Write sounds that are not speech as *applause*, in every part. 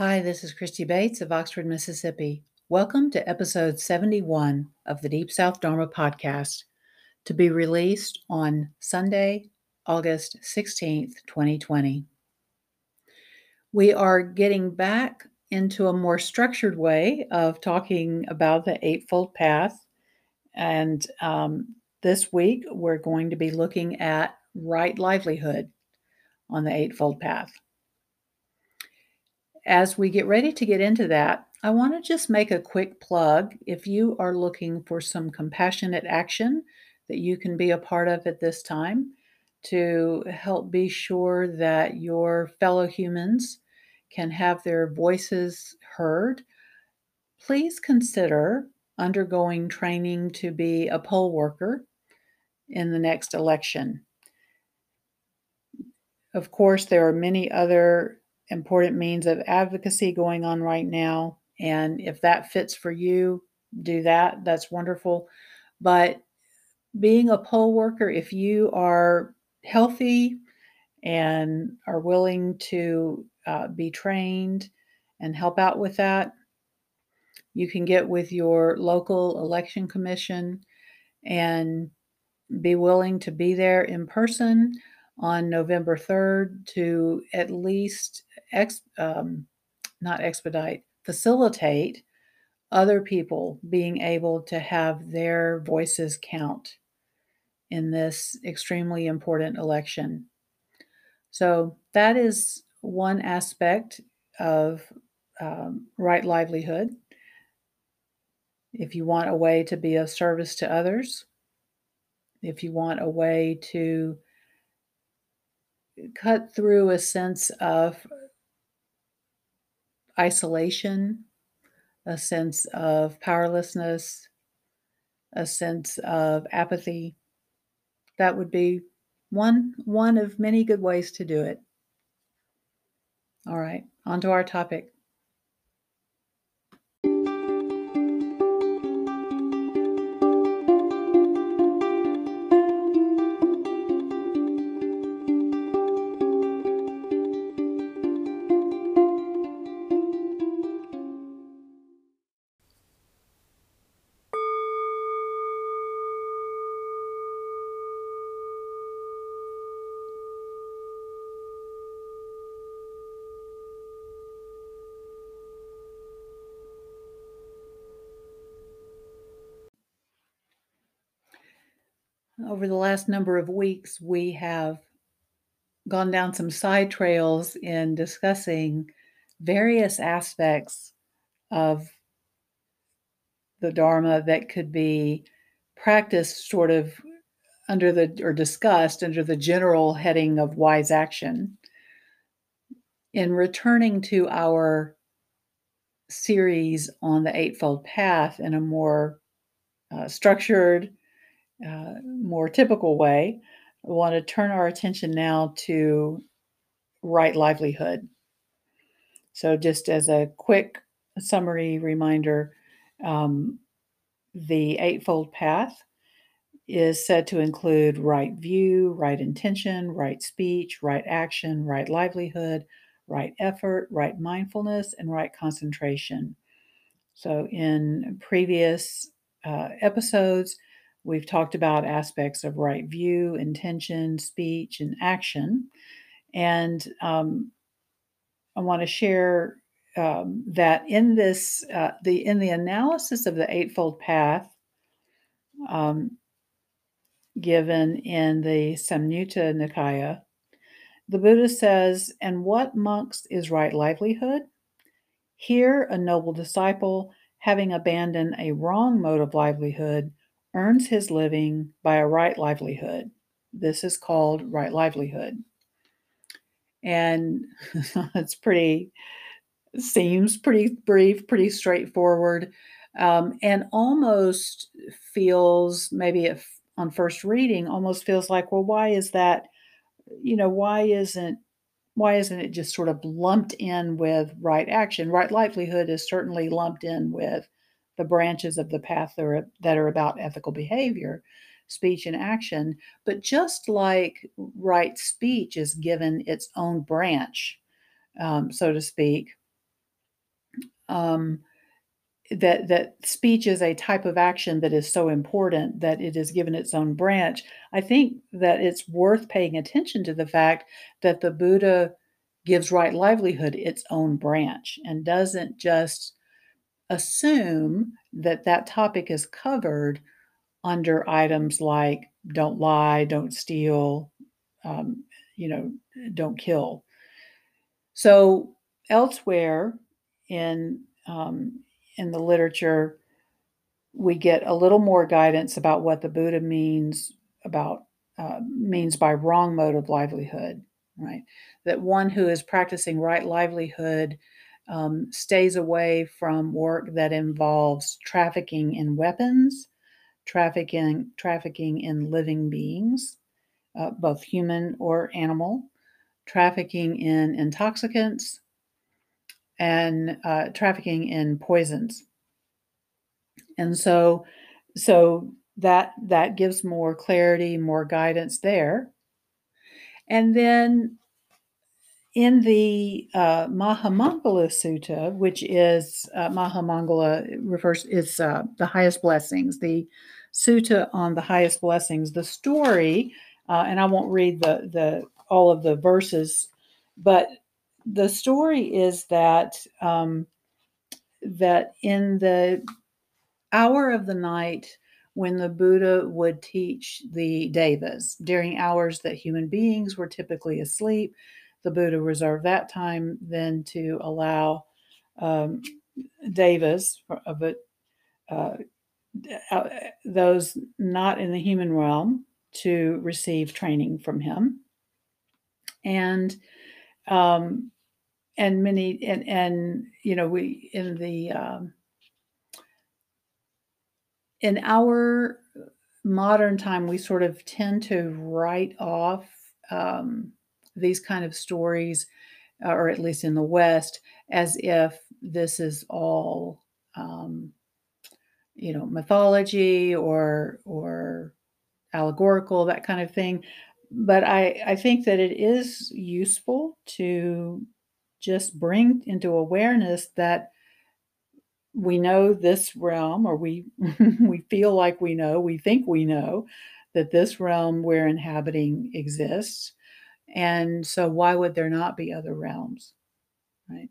Hi, this is Christy Bates of Oxford, Mississippi. Welcome to episode 71 of the Deep South Dharma podcast to be released on Sunday, August 16th, 2020. We are getting back into a more structured way of talking about the Eightfold Path. And um, this week, we're going to be looking at right livelihood on the Eightfold Path. As we get ready to get into that, I want to just make a quick plug. If you are looking for some compassionate action that you can be a part of at this time to help be sure that your fellow humans can have their voices heard, please consider undergoing training to be a poll worker in the next election. Of course, there are many other important means of advocacy going on right now. And if that fits for you, do that. That's wonderful. But being a poll worker, if you are healthy and are willing to uh, be trained and help out with that, you can get with your local election commission and be willing to be there in person on November 3rd to at least ex, um, not expedite, facilitate other people being able to have their voices count in this extremely important election. So, that is one aspect of um, right livelihood. If you want a way to be of service to others, if you want a way to cut through a sense of isolation, a sense of powerlessness, a sense of apathy. That would be one one of many good ways to do it. All right, on to our topic. Over the last number of weeks, we have gone down some side trails in discussing various aspects of the Dharma that could be practiced sort of under the or discussed under the general heading of wise action. In returning to our series on the Eightfold Path in a more uh, structured, uh, more typical way, I want to turn our attention now to right livelihood. So, just as a quick summary reminder, um, the Eightfold Path is said to include right view, right intention, right speech, right action, right livelihood, right effort, right mindfulness, and right concentration. So, in previous uh, episodes, We've talked about aspects of right view, intention, speech, and action. And um, I want to share um, that in this, uh, the in the analysis of the Eightfold Path, um, given in the Samyutta Nikaya, the Buddha says, "And what monks is right livelihood? Here, a noble disciple, having abandoned a wrong mode of livelihood, earns his living by a right livelihood. This is called right livelihood. And *laughs* it's pretty, seems pretty brief, pretty straightforward, um, and almost feels, maybe if on first reading, almost feels like, well, why is that? You know, why isn't why isn't it just sort of lumped in with right action? Right livelihood is certainly lumped in with the branches of the path that are, that are about ethical behavior, speech and action. But just like right speech is given its own branch, um, so to speak, um, that that speech is a type of action that is so important that it is given its own branch. I think that it's worth paying attention to the fact that the Buddha gives right livelihood its own branch and doesn't just assume that that topic is covered under items like don't lie, don't steal, um, you know, don't kill. So elsewhere in um, in the literature, we get a little more guidance about what the Buddha means about uh, means by wrong mode of livelihood, right? That one who is practicing right livelihood um, stays away from work that involves trafficking in weapons, trafficking trafficking in living beings, uh, both human or animal, trafficking in intoxicants, and uh, trafficking in poisons. And so, so that that gives more clarity, more guidance there. And then in the uh, Mahamangala Sutta, which is uh, Mahamangala refers is uh, the highest blessings, the sutta on the highest blessings. The story, uh, and I won't read the the all of the verses, but the story is that um, that in the hour of the night when the Buddha would teach the devas during hours that human beings were typically asleep the Buddha reserved that time then to allow um, devas, but uh, uh, those not in the human realm, to receive training from him, and um, and many and and you know we in the um, in our modern time we sort of tend to write off um, these kind of stories, uh, or at least in the West, as if this is all, um, you know, mythology or or allegorical, that kind of thing. But I, I think that it is useful to just bring into awareness that we know this realm or we *laughs* we feel like we know we think we know that this realm we're inhabiting exists and so, why would there not be other realms? Right?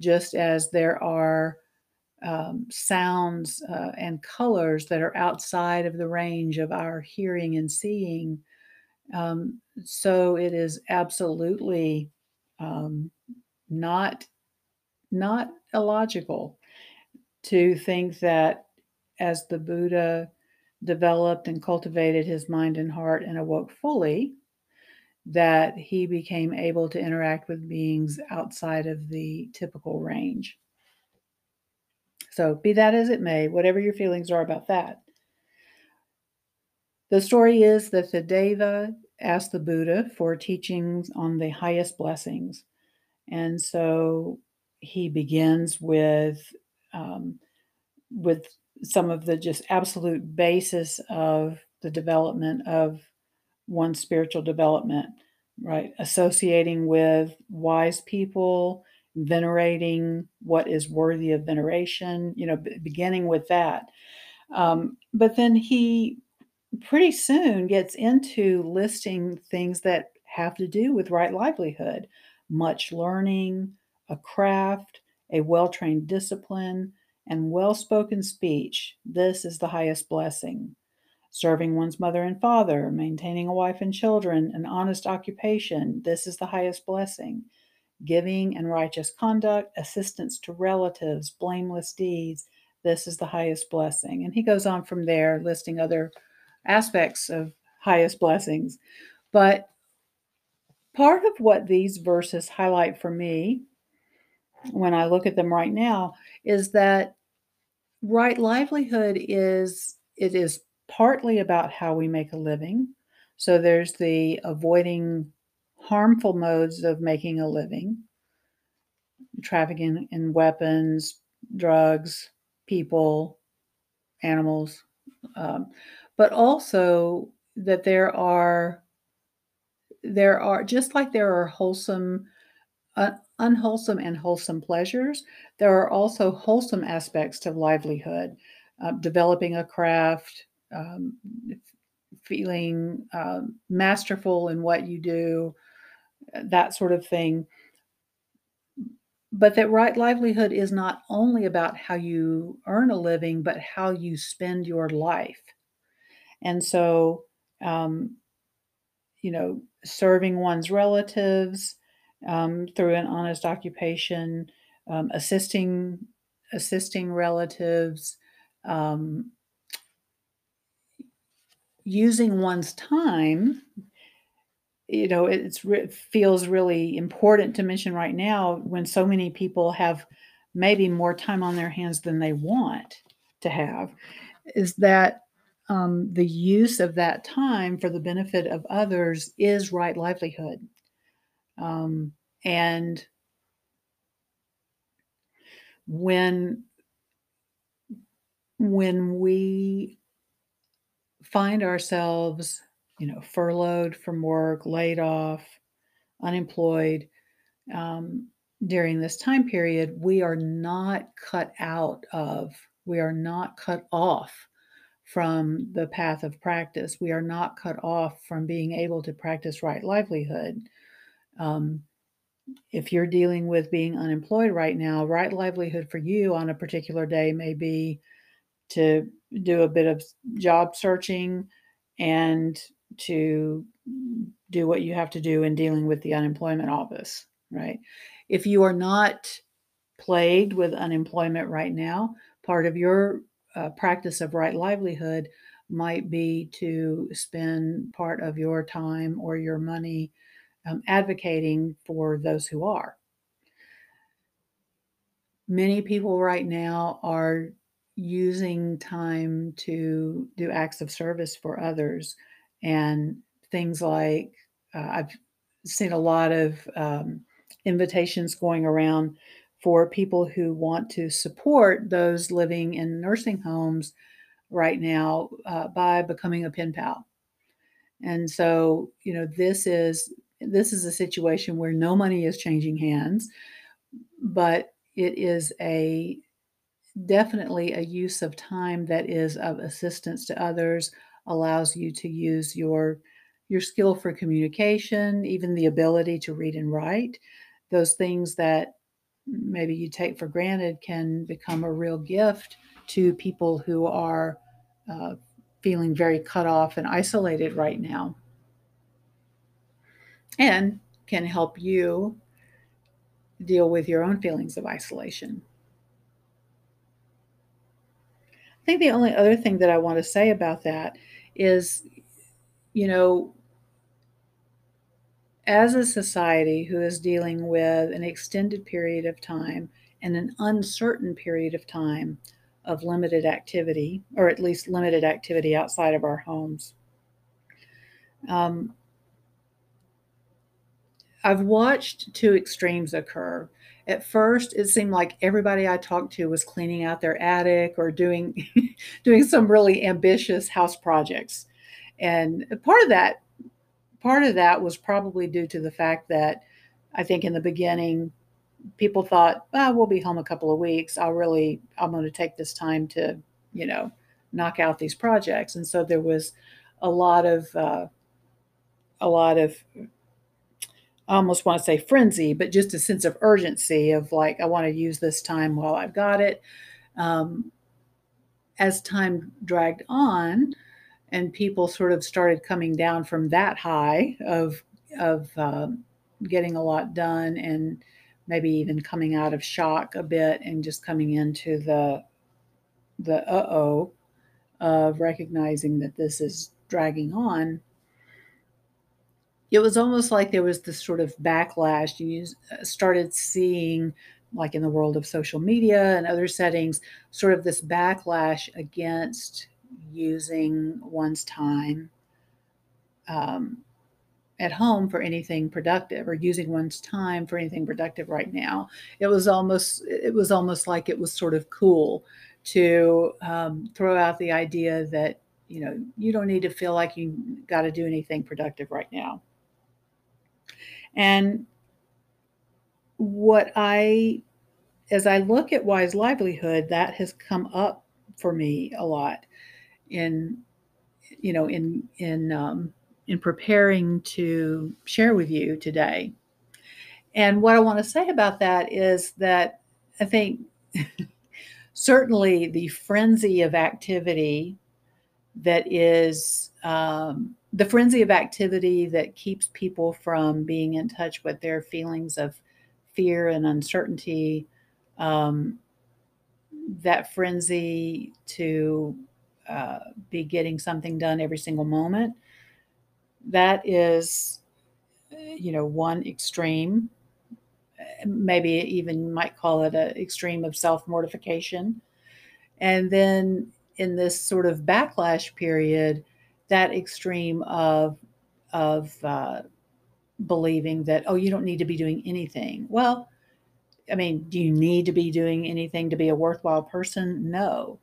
Just as there are um, sounds uh, and colors that are outside of the range of our hearing and seeing, um, so it is absolutely um, not not illogical to think that as the Buddha developed and cultivated his mind and heart and awoke fully, that he became able to interact with beings outside of the typical range. So, be that as it may, whatever your feelings are about that. The story is that the Deva asked the Buddha for teachings on the highest blessings. And so he begins with um, with some of the just absolute basis of the development of one's spiritual development, right? Associating with wise people, venerating what is worthy of veneration, you know, b- beginning with that. Um, but then he pretty soon gets into listing things that have to do with right livelihood, much learning, a craft, a well trained discipline, and well spoken speech. This is the highest blessing serving one's mother and father, maintaining a wife and children, an honest occupation. This is the highest blessing. Giving and righteous conduct, assistance to relatives, blameless deeds. This is the highest blessing. And he goes on from there, listing other aspects of highest blessings. But part of what these verses highlight for me when I look at them right now is that right livelihood is it is partly about how we make a living. So there's the avoiding harmful modes of making a living, trafficking in weapons, drugs, people, animals, um, but also that there are there are just like there are wholesome uh, unwholesome and wholesome pleasures, there are also wholesome aspects to livelihood, uh, developing a craft, um, feeling um, masterful in what you do, that sort of thing. But that right livelihood is not only about how you earn a living, but how you spend your life. And so, um, you know, serving one's relatives um, through an honest occupation, um, assisting assisting relatives, um, using one's time you know it's it feels really important to mention right now when so many people have maybe more time on their hands than they want to have is that um, the use of that time for the benefit of others is right livelihood. Um, and when when we find ourselves, you know, furloughed from work, laid off, unemployed um, during this time period, we are not cut out of, we are not cut off from the path of practice. We are not cut off from being able to practice right livelihood. Um, if you're dealing with being unemployed right now, right livelihood for you on a particular day may be to do a bit of job searching and to do what you have to do in dealing with the unemployment office, right? If you are not plagued with unemployment right now, part of your uh, practice of right livelihood might be to spend part of your time or your money um, advocating for those who are. Many people right now are using time to do acts of service for others and things like uh, I've seen a lot of um, invitations going around for people who want to support those living in nursing homes right now uh, by becoming a pen pal. And so, you know, this is this is a situation where no money is changing hands, but it is a definitely a use of time that is of assistance to others allows you to use your your skill for communication even the ability to read and write. Those things that maybe you take for granted can become a real gift to people who are uh, feeling very cut off and isolated right now. And can help you deal with your own feelings of isolation I think the only other thing that I want to say about that is, you know, as a society who is dealing with an extended period of time and an uncertain period of time of limited activity, or at least limited activity outside of our homes, um, I've watched two extremes occur at first it seemed like everybody i talked to was cleaning out their attic or doing *laughs* doing some really ambitious house projects. And part of that part of that was probably due to the fact that i think in the beginning people thought oh, we'll be home a couple of weeks. I'll really i'm going to take this time to you know knock out these projects. And so there was a lot of uh, a lot of I almost want to say frenzy, but just a sense of urgency of like, I want to use this time while I've got it. Um, as time dragged on, and people sort of started coming down from that high of of um, getting a lot done and maybe even coming out of shock a bit and just coming into the the uh oh of recognizing that this is dragging on it was almost like there was this sort of backlash. and You uh, started seeing, like in the world of social media and other settings, sort of this backlash against using one's time um, at home for anything productive or using one's time for anything productive right now. It was almost it was almost like it was sort of cool to um, throw out the idea that you know you don't need to feel like you got to do anything productive right now. And what I as I look at wise livelihood, that has come up for me a lot in you know in in um, in preparing to share with you today. And what I want to say about that is that I think *laughs* certainly the frenzy of activity that is um, the frenzy of activity that keeps people from being in touch with their feelings of fear and uncertainty, um, that frenzy to uh, be getting something done every single moment, that is, you know, one extreme. Maybe even might call it an extreme of self mortification. And then in this sort of backlash period, that extreme of of uh, believing that oh you don't need to be doing anything. Well, I mean, do you need to be doing anything to be a worthwhile person? No.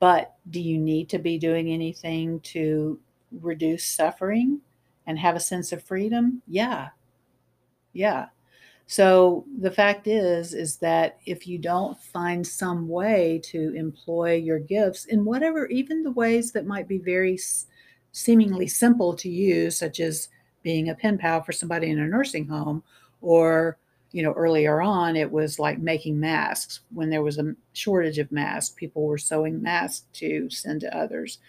But do you need to be doing anything to reduce suffering and have a sense of freedom? Yeah. Yeah. So the fact is is that if you don't find some way to employ your gifts in whatever even the ways that might be very seemingly simple to use such as being a pen pal for somebody in a nursing home or you know earlier on it was like making masks. When there was a shortage of masks people were sewing masks to send to others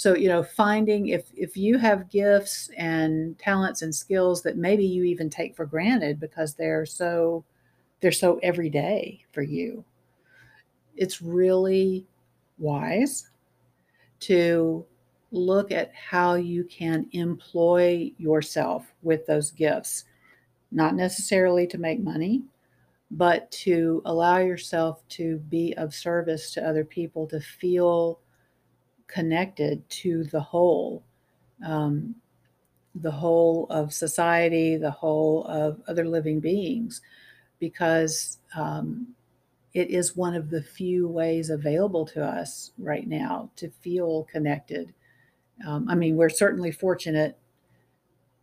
so, you know, finding if if you have gifts and talents and skills that maybe you even take for granted because they're so they're so everyday for you. It's really wise to look at how you can employ yourself with those gifts, not necessarily to make money, but to allow yourself to be of service to other people, to feel connected to the whole, um, the whole of society, the whole of other living beings, because um, it is one of the few ways available to us right now to feel connected. Um, I mean, we're certainly fortunate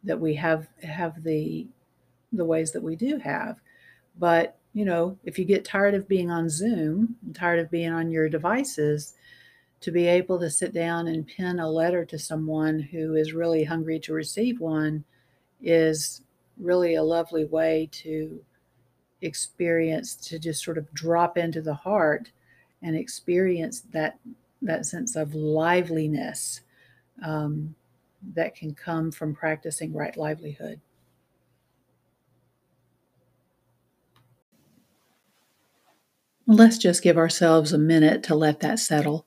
that we have have the the ways that we do have, but you know, if you get tired of being on Zoom, tired of being on your devices, to be able to sit down and pen a letter to someone who is really hungry to receive one is really a lovely way to experience to just sort of drop into the heart and experience that that sense of liveliness um, that can come from practicing right livelihood. Let's just give ourselves a minute to let that settle.